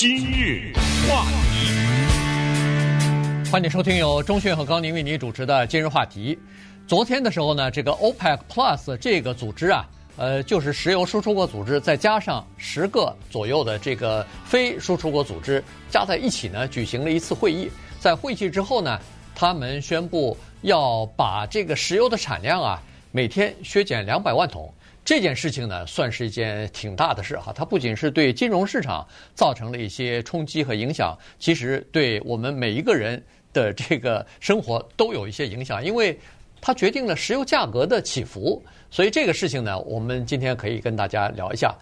今日话题，欢迎收听由钟迅和高宁为您主持的今日话题。昨天的时候呢，这个 OPEC Plus 这个组织啊，呃，就是石油输出国组织，再加上十个左右的这个非输出国组织加在一起呢，举行了一次会议。在会议之后呢，他们宣布要把这个石油的产量啊，每天削减两百万桶。这件事情呢，算是一件挺大的事哈。它不仅是对金融市场造成了一些冲击和影响，其实对我们每一个人的这个生活都有一些影响，因为它决定了石油价格的起伏。所以这个事情呢，我们今天可以跟大家聊一下。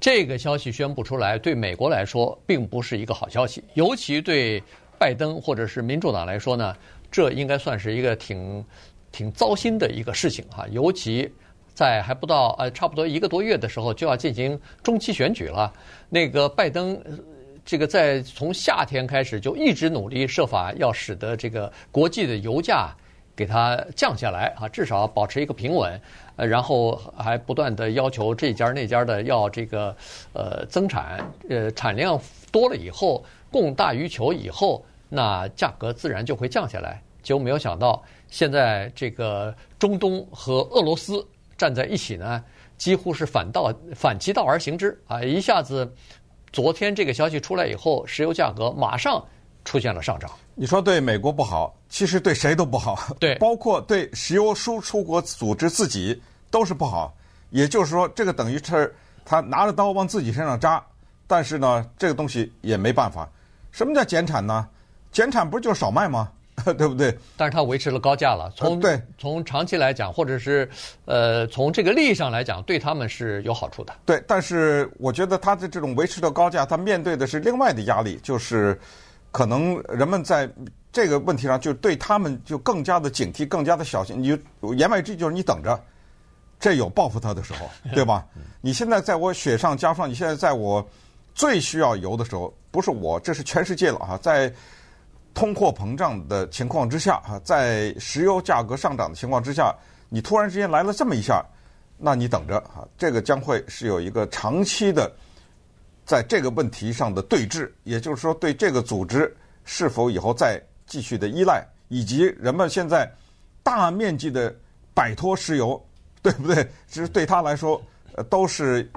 这个消息宣布出来，对美国来说并不是一个好消息，尤其对拜登或者是民主党来说呢，这应该算是一个挺挺糟心的一个事情哈，尤其。在还不到呃差不多一个多月的时候，就要进行中期选举了。那个拜登，这个在从夏天开始就一直努力设法要使得这个国际的油价给它降下来啊，至少保持一个平稳。呃，然后还不断的要求这家那家的要这个呃增产，呃产量多了以后，供大于求以后，那价格自然就会降下来。结果没有想到，现在这个中东和俄罗斯。站在一起呢，几乎是反道反其道而行之啊！一下子，昨天这个消息出来以后，石油价格马上出现了上涨。你说对美国不好，其实对谁都不好，对，包括对石油输出国组织自己都是不好。也就是说，这个等于是他拿着刀往自己身上扎，但是呢，这个东西也没办法。什么叫减产呢？减产不就是少卖吗？对不对？但是它维持了高价了。从对从长期来讲，或者是呃从这个利益上来讲，对他们是有好处的。对，但是我觉得它的这种维持的高价，它面对的是另外的压力，就是可能人们在这个问题上就对他们就更加的警惕，更加的小心。你言外之意就是你等着，这有报复他的时候，对吧？你现在在我雪上加霜，你现在在我最需要油的时候，不是我，这是全世界了啊，在。通货膨胀的情况之下，哈，在石油价格上涨的情况之下，你突然之间来了这么一下，那你等着哈，这个将会是有一个长期的在这个问题上的对峙，也就是说，对这个组织是否以后再继续的依赖，以及人们现在大面积的摆脱石油，对不对？其实对他来说，呃，都是。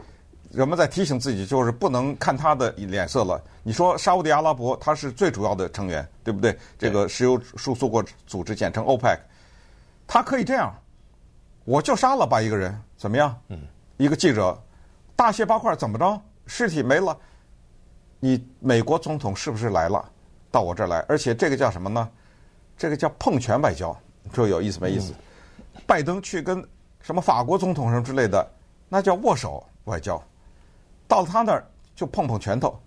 人们在提醒自己，就是不能看他的脸色了。你说沙乌地阿拉伯，他是最主要的成员，对不对？这个石油输出国组织，简称 OPEC，他可以这样，我就杀了吧一个人，怎么样？嗯，一个记者大卸八块，怎么着？尸体没了，你美国总统是不是来了？到我这儿来，而且这个叫什么呢？这个叫碰拳外交，你说有意思没意思？嗯、拜登去跟什么法国总统什么之类的，那叫握手外交。到了他那儿就碰碰拳头，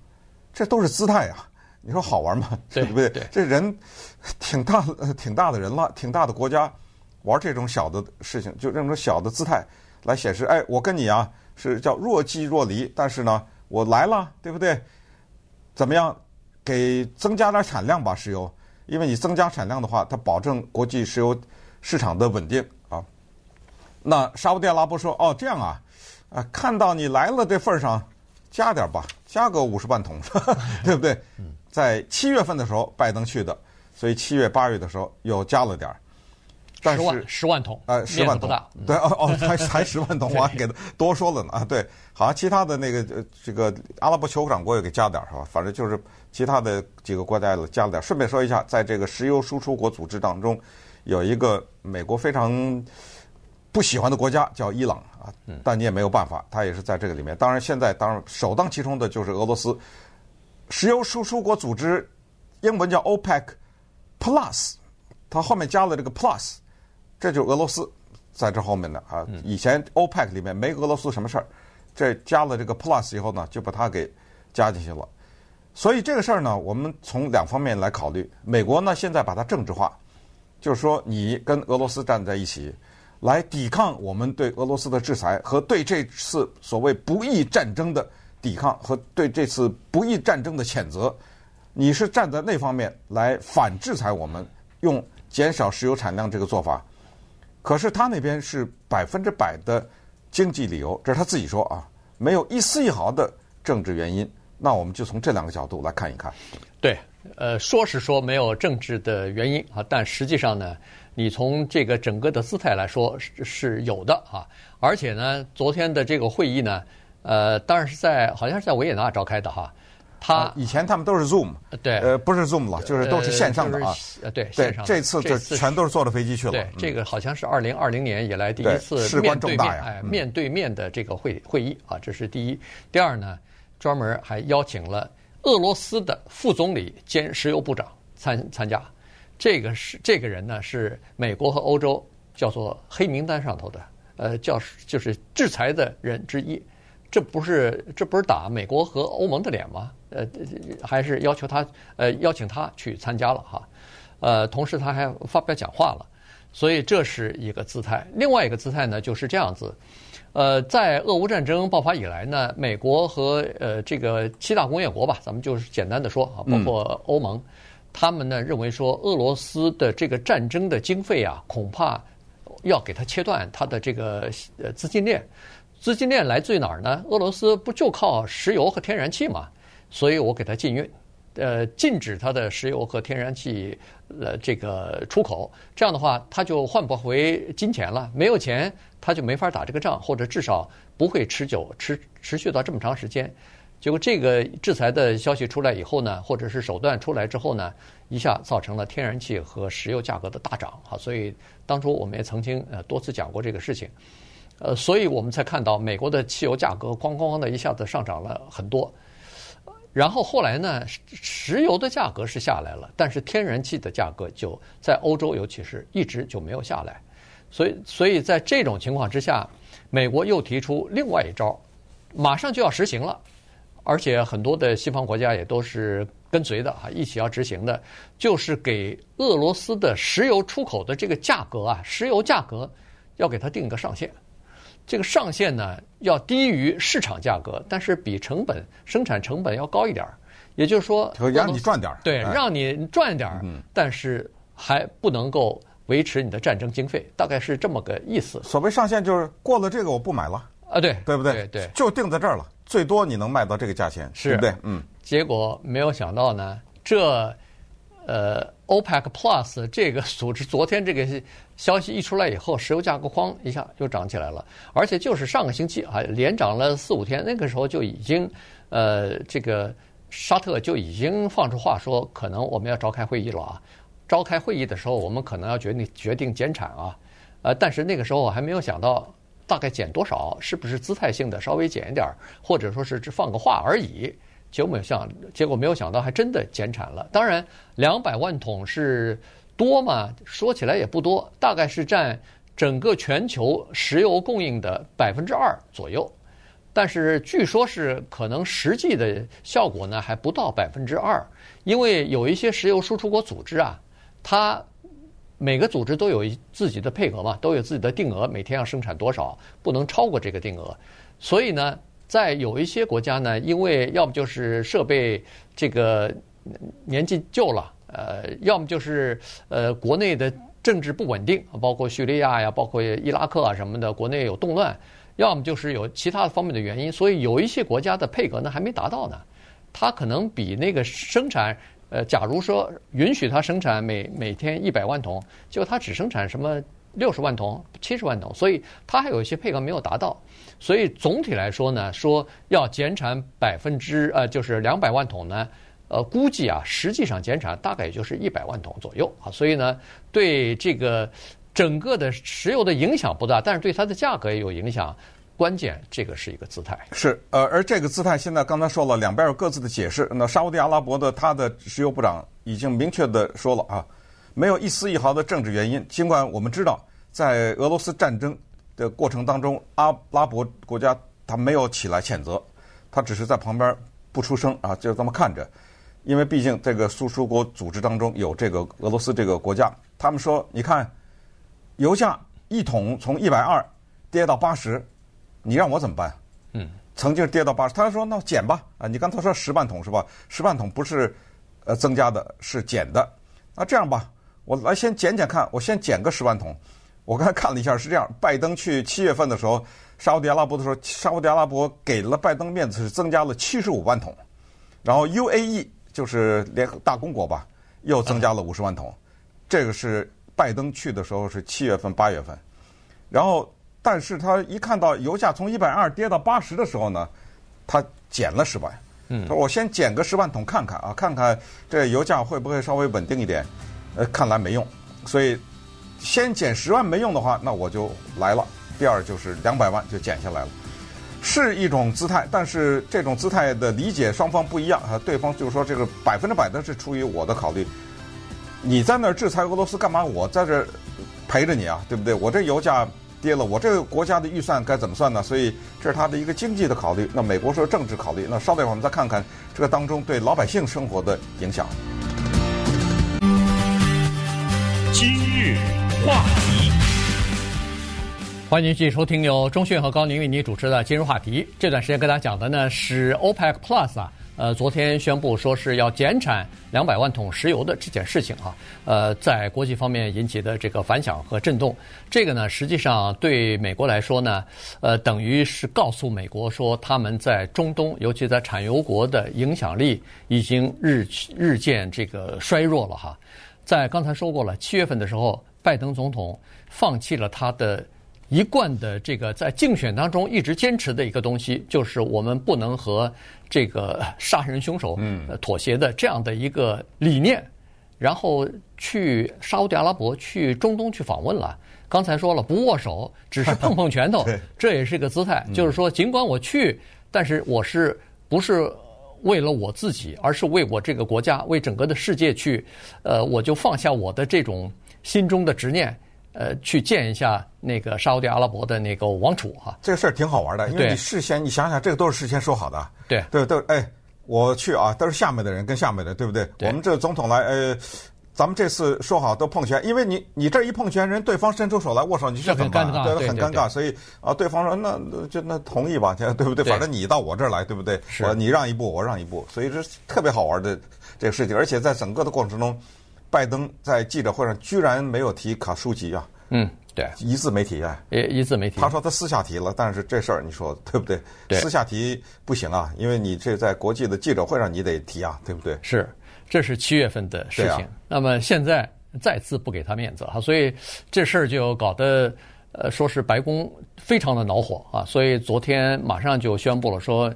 这都是姿态啊！你说好玩吗？对不对？这人挺大的，挺大的人了，挺大的国家，玩这种小的事情，就这种小的姿态来显示，哎，我跟你啊是叫若即若离，但是呢，我来了，对不对？怎么样？给增加点产量吧，石油，因为你增加产量的话，它保证国际石油市场的稳定啊。那沙乌地阿拉伯说，哦，这样啊。啊，看到你来了这份上，加点吧，加个五十万桶，对不对？在七月份的时候，拜登去的，所以七月八月的时候又加了点儿。但是十万十万桶，呃，十万桶，对哦哦，才 才十万桶，我还给他多说了呢啊，对，好像其他的那个这个阿拉伯酋长国也给加点儿是吧？反正就是其他的几个国家了加了点儿。顺便说一下，在这个石油输出国组织当中，有一个美国非常。不喜欢的国家叫伊朗啊，但你也没有办法，他也是在这个里面。当然，现在当然首当其冲的就是俄罗斯。石油输出国组织，英文叫 OPEC Plus，它后面加了这个 Plus，这就是俄罗斯在这后面的啊。以前 OPEC 里面没俄罗斯什么事儿，这加了这个 Plus 以后呢，就把它给加进去了。所以这个事儿呢，我们从两方面来考虑。美国呢，现在把它政治化，就是说你跟俄罗斯站在一起。来抵抗我们对俄罗斯的制裁和对这次所谓不义战争的抵抗和对这次不义战争的谴责，你是站在那方面来反制裁我们，用减少石油产量这个做法。可是他那边是百分之百的经济理由，这是他自己说啊，没有一丝一毫的政治原因。那我们就从这两个角度来看一看。对，呃，说是说没有政治的原因啊，但实际上呢，你从这个整个的姿态来说是是有的啊。而且呢，昨天的这个会议呢，呃，当然是在好像是在维也纳召开的哈。他、啊、以前他们都是 Zoom，对，呃，不是 Zoom 了，就是都是线上的啊。呃，对，对，线上这次就全都是坐着飞机去了。对，这个好像是二零二零年以来第一次面对面，哎，面对面的这个会会议啊，这是第一。第二呢，专门还邀请了俄罗斯的副总理兼石油部长参参加。这个是这个人呢，是美国和欧洲叫做黑名单上头的，呃，叫就是制裁的人之一。这不是这不是打美国和欧盟的脸吗？呃，还是要求他呃邀请他去参加了哈，呃，同时他还发表讲话了，所以这是一个姿态。另外一个姿态呢就是这样子，呃，在俄乌战争爆发以来呢，美国和呃这个七大工业国吧，咱们就是简单的说啊，包括欧盟，他们呢认为说俄罗斯的这个战争的经费啊，恐怕要给他切断他的这个呃资金链。资金链来自于哪儿呢？俄罗斯不就靠石油和天然气吗？所以我给它禁运，呃，禁止它的石油和天然气呃这个出口。这样的话，它就换不回金钱了。没有钱，它就没法打这个仗，或者至少不会持久持持续到这么长时间。结果这个制裁的消息出来以后呢，或者是手段出来之后呢，一下造成了天然气和石油价格的大涨。哈，所以当初我们也曾经呃多次讲过这个事情。呃，所以我们才看到美国的汽油价格咣咣咣的一下子上涨了很多，然后后来呢，石油的价格是下来了，但是天然气的价格就在欧洲，尤其是一直就没有下来，所以，所以在这种情况之下，美国又提出另外一招，马上就要实行了，而且很多的西方国家也都是跟随的啊，一起要执行的，就是给俄罗斯的石油出口的这个价格啊，石油价格要给它定一个上限。这个上限呢，要低于市场价格，但是比成本生产成本要高一点儿，也就是说，让你赚点儿，对，让你赚点儿，但是还不能够维持你的战争经费，大概是这么个意思。所谓上限就是过了这个我不买了啊，对，对不对？对对，就定在这儿了，最多你能卖到这个价钱，是对不对？嗯。结果没有想到呢，这。呃，OPEC Plus 这个组织昨天这个消息一出来以后，石油价格哐一下又涨起来了，而且就是上个星期啊，连涨了四五天，那个时候就已经，呃，这个沙特就已经放出话说，可能我们要召开会议了啊，召开会议的时候，我们可能要决定决定减产啊，呃，但是那个时候我还没有想到大概减多少，是不是姿态性的稍微减一点儿，或者说是只放个话而已。结果没有想，结果没有想到，还真的减产了。当然，两百万桶是多嘛？说起来也不多，大概是占整个全球石油供应的百分之二左右。但是据说是可能实际的效果呢，还不到百分之二，因为有一些石油输出国组织啊，它每个组织都有自己的配额嘛，都有自己的定额，每天要生产多少，不能超过这个定额，所以呢。在有一些国家呢，因为要么就是设备这个年纪旧了，呃，要么就是呃国内的政治不稳定，包括叙利亚呀，包括伊拉克啊什么的，国内有动乱，要么就是有其他方面的原因，所以有一些国家的配额呢还没达到呢，它可能比那个生产，呃，假如说允许它生产每每天一百万桶，就它只生产什么六十万桶、七十万桶，所以它还有一些配额没有达到。所以总体来说呢，说要减产百分之呃，就是两百万桶呢，呃，估计啊，实际上减产大概也就是一百万桶左右啊。所以呢，对这个整个的石油的影响不大，但是对它的价格也有影响。关键这个是一个姿态。是呃，而这个姿态现在刚才说了，两边有各自的解释。那沙乌地阿拉伯的他的石油部长已经明确的说了啊，没有一丝一毫的政治原因。尽管我们知道，在俄罗斯战争。的过程当中，阿拉伯国家他没有起来谴责，他只是在旁边不出声啊，就这么看着。因为毕竟这个输出国组织当中有这个俄罗斯这个国家，他们说，你看，油价一桶从一百二跌到八十，你让我怎么办？嗯，曾经跌到八十，他说那减吧啊，你刚才说十万桶是吧？十万桶不是呃增加的，是减的。那这样吧，我来先减减看，我先减个十万桶。我刚才看了一下，是这样：拜登去七月份的时候，沙乌地阿拉伯的时候，沙乌地阿拉伯给了拜登面子，是增加了七十五万桶，然后 UAE 就是联合大公国吧，又增加了五十万桶，这个是拜登去的时候是七月份八月份，然后但是他一看到油价从一百二跌到八十的时候呢，他减了十万，嗯，他说我先减个十万桶看看啊，看看这油价会不会稍微稳定一点，呃，看来没用，所以先减十万没用的话，那我就来了，第二就是两百万就减下来了。是一种姿态，但是这种姿态的理解双方不一样啊。对方就是说这个百分之百的是出于我的考虑，你在那儿制裁俄罗斯干嘛？我在这儿陪着你啊，对不对？我这油价跌了，我这个国家的预算该怎么算呢？所以这是他的一个经济的考虑。那美国说政治考虑。那稍等一会儿我们再看看这个当中对老百姓生活的影响。今日话题。欢迎继续收听由中讯和高宁为您主持的今日话题。这段时间跟大家讲的呢是 OPEC Plus 啊，呃，昨天宣布说是要减产两百万桶石油的这件事情啊，呃，在国际方面引起的这个反响和震动。这个呢，实际上对美国来说呢，呃，等于是告诉美国说他们在中东，尤其在产油国的影响力已经日日渐这个衰弱了哈。在刚才说过了，七月份的时候，拜登总统放弃了他的。一贯的这个在竞选当中一直坚持的一个东西，就是我们不能和这个杀人凶手妥协的这样的一个理念，然后去沙乌地阿拉伯、去中东去访问了。刚才说了，不握手，只是碰碰拳头，这也是一个姿态。就是说，尽管我去，但是我是不是为了我自己，而是为我这个国家、为整个的世界去，呃，我就放下我的这种心中的执念。呃，去见一下那个沙乌地阿拉伯的那个王储哈，这个事儿挺好玩的，因为你事先你想想，这个都是事先说好的，对。对对哎，我去啊，都是下面的人跟下面的，对不对？对，我们这总统来，呃，咱们这次说好都碰拳，因为你你这一碰拳，人对方伸出手来握手，你是很尴尬，对，很尴尬，所以啊，对方说那就那同意吧，对不对？反正你到我这儿来，对不对？我，你让一步，我让一步，所以这特别好玩的这个事情，而且在整个的过程中，拜登在记者会上居然没有提卡舒吉啊，嗯。对，一字没提啊，一字没提。他说他私下提了，但是这事儿你说对不对？对，私下提不行啊，因为你这在国际的记者会上你得提啊，对不对？是，这是七月份的事情。啊、那么现在再次不给他面子哈，所以这事儿就搞得呃，说是白宫非常的恼火啊，所以昨天马上就宣布了说，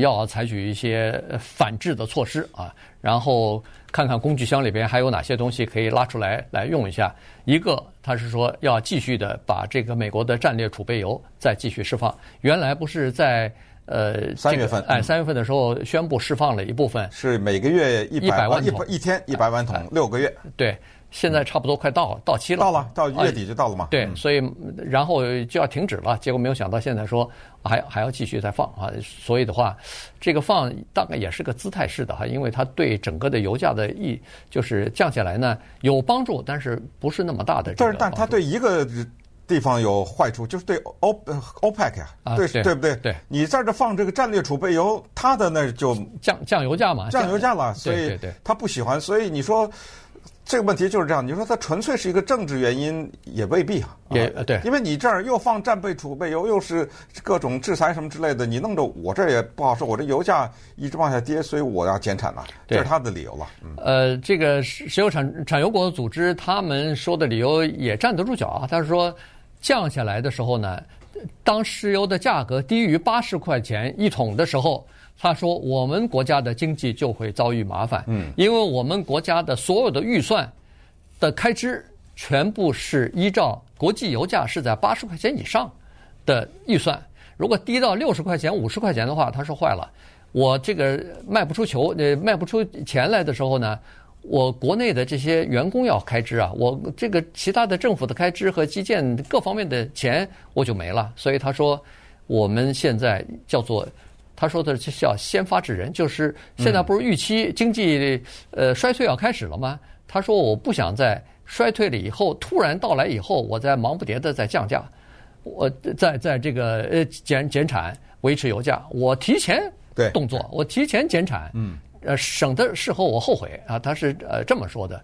要采取一些反制的措施啊，然后。看看工具箱里边还有哪些东西可以拉出来来用一下。一个，他是说要继续的把这个美国的战略储备油再继续释放。原来不是在呃三月份，哎，三月份的时候宣布释放了一部分，是每个月一百万桶，一天一百万桶，六个月，对。现在差不多快到了，到期了。到了，到月底就到了嘛。对，所以然后就要停止了。结果没有想到，现在说还还要继续再放啊。所以的话，这个放大概也是个姿态式的哈，因为它对整个的油价的意就是降下来呢有帮助，但是不是那么大的。但是，但它对一个地方有坏处，就是对欧 OPEC 呀，对对不对？对，你在这放这个战略储备油，它的那就降降油价嘛，降油价了，所以他不喜欢。所以你说。这个问题就是这样，你说它纯粹是一个政治原因，也未必啊。也对，因为你这儿又放战备储备油，又是各种制裁什么之类的，你弄着我这儿也不好受。我这油价一直往下跌，所以我要减产了。这是他的理由了。嗯、呃，这个石油产产油国组织他们说的理由也站得住脚啊。他是说降下来的时候呢，当石油的价格低于八十块钱一桶的时候。他说：“我们国家的经济就会遭遇麻烦，嗯，因为我们国家的所有的预算的开支全部是依照国际油价是在八十块钱以上的预算，如果低到六十块钱、五十块钱的话，他说坏了，我这个卖不出球，呃，卖不出钱来的时候呢，我国内的这些员工要开支啊，我这个其他的政府的开支和基建各方面的钱我就没了，所以他说我们现在叫做。”他说的是叫先发制人，就是现在不是预期经济呃衰退要开始了吗？他说我不想在衰退了以后突然到来以后，我再忙不迭的再降价，我在在这个呃减减产维持油价，我提前动作，我提前减产，嗯，呃省得事后我后悔啊。他是呃这么说的。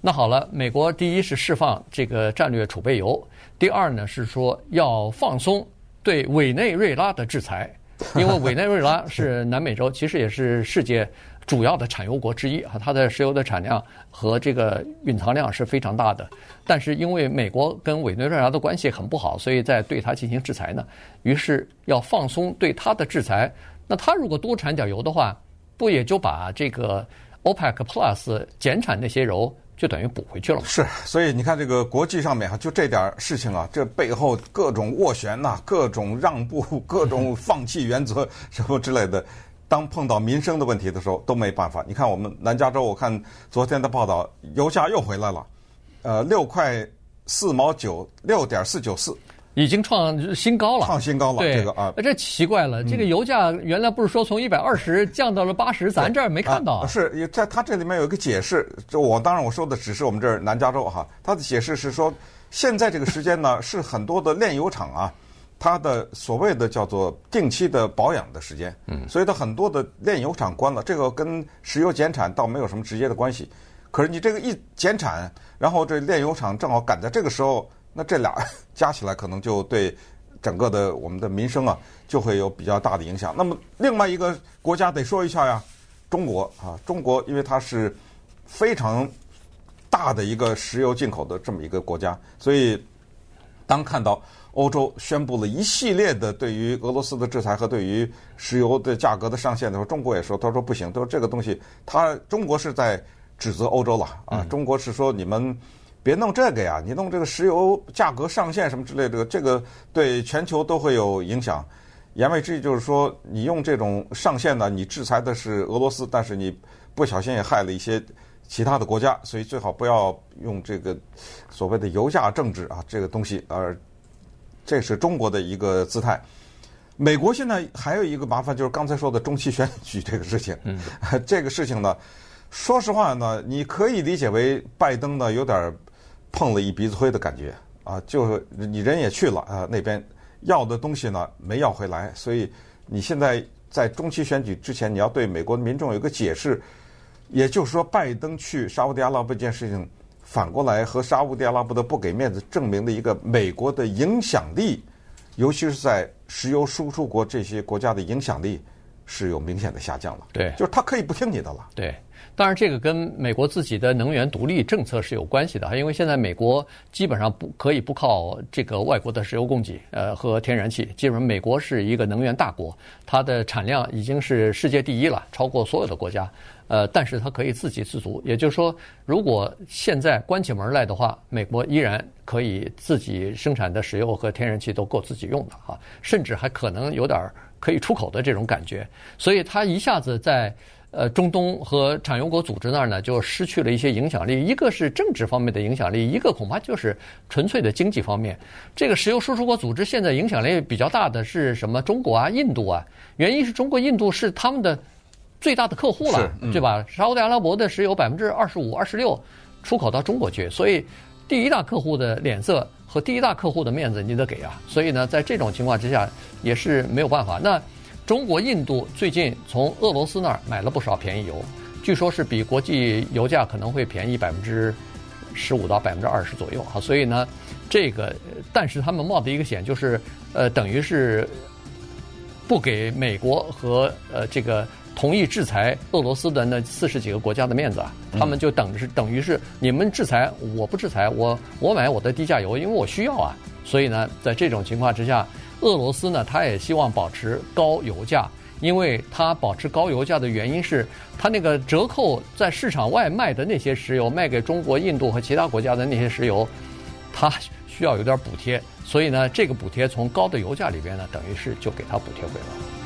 那好了，美国第一是释放这个战略储备油，第二呢是说要放松对委内瑞拉的制裁。因为委内瑞拉是南美洲，其实也是世界主要的产油国之一啊，它的石油的产量和这个蕴藏量是非常大的。但是因为美国跟委内瑞拉的关系很不好，所以在对它进行制裁呢，于是要放松对它的制裁。那它如果多产点油的话，不也就把这个 OPEC Plus 减产那些油就等于补回去了嘛？是，所以你看这个国际上面哈，就这点事情啊，这背后各种斡旋呐、啊，各种让步，各种 放弃原则什么之类的，当碰到民生的问题的时候都没办法。你看我们南加州，我看昨天的报道，油价又回来了，呃，六块四毛九，六点四九四。已经创新高了，创新高了。对，这个啊，这奇怪了，这个油价原来不是说从一百二十降到了八十，咱这儿没看到。啊、是在它这里面有一个解释，这我当然我说的只是我们这儿南加州哈，它的解释是说，现在这个时间呢 是很多的炼油厂啊，它的所谓的叫做定期的保养的时间，嗯，所以它很多的炼油厂关了，这个跟石油减产倒没有什么直接的关系。可是你这个一减产，然后这炼油厂正好赶在这个时候。那这俩 加起来可能就对整个的我们的民生啊，就会有比较大的影响。那么另外一个国家得说一下呀，中国啊，中国因为它是非常大的一个石油进口的这么一个国家，所以当看到欧洲宣布了一系列的对于俄罗斯的制裁和对于石油的价格的上限的时候，中国也说，他说不行，他说这个东西，他中国是在指责欧洲了啊，中国是说你们。别弄这个呀！你弄这个石油价格上限什么之类的，这个对全球都会有影响。言外之意就是说，你用这种上限呢，你制裁的是俄罗斯，但是你不小心也害了一些其他的国家，所以最好不要用这个所谓的油价政治啊，这个东西。而这是中国的一个姿态。美国现在还有一个麻烦，就是刚才说的中期选举这个事情。嗯，这个事情呢，说实话呢，你可以理解为拜登呢有点。碰了一鼻子灰的感觉啊，就是你人也去了啊，那边要的东西呢没要回来，所以你现在在中期选举之前，你要对美国民众有个解释，也就是说，拜登去沙乌地阿拉伯这件事情，反过来和沙乌地阿拉伯的不给面子，证明了一个美国的影响力，尤其是在石油输出国这些国家的影响力是有明显的下降了。对，就是他可以不听你的了。对。当然，这个跟美国自己的能源独立政策是有关系的，因为现在美国基本上不可以不靠这个外国的石油供给，呃，和天然气。基本上，美国是一个能源大国，它的产量已经是世界第一了，超过所有的国家。呃，但是它可以自给自足，也就是说，如果现在关起门来的话，美国依然可以自己生产的石油和天然气都够自己用的哈，甚至还可能有点可以出口的这种感觉。所以，它一下子在。呃，中东和产油国组织那儿呢，就失去了一些影响力。一个是政治方面的影响力，一个恐怕就是纯粹的经济方面。这个石油输出国组织现在影响力比较大的是什么？中国啊，印度啊。原因是中国、印度是他们的最大的客户了，对吧？沙乌地阿拉伯的石油百分之二十五、二十六出口到中国去，所以第一大客户的脸色和第一大客户的面子你得给啊。所以呢，在这种情况之下，也是没有办法。那。中国、印度最近从俄罗斯那儿买了不少便宜油，据说是比国际油价可能会便宜百分之十五到百分之二十左右啊。所以呢，这个但是他们冒的一个险就是，呃，等于是不给美国和呃这个同意制裁俄罗斯的那四十几个国家的面子啊。他们就等着是等于是你们制裁我不制裁，我我买我的低价油，因为我需要啊。所以呢，在这种情况之下。俄罗斯呢，他也希望保持高油价，因为它保持高油价的原因是，它那个折扣在市场外卖的那些石油，卖给中国、印度和其他国家的那些石油，它需要有点补贴，所以呢，这个补贴从高的油价里边呢，等于是就给它补贴回来了。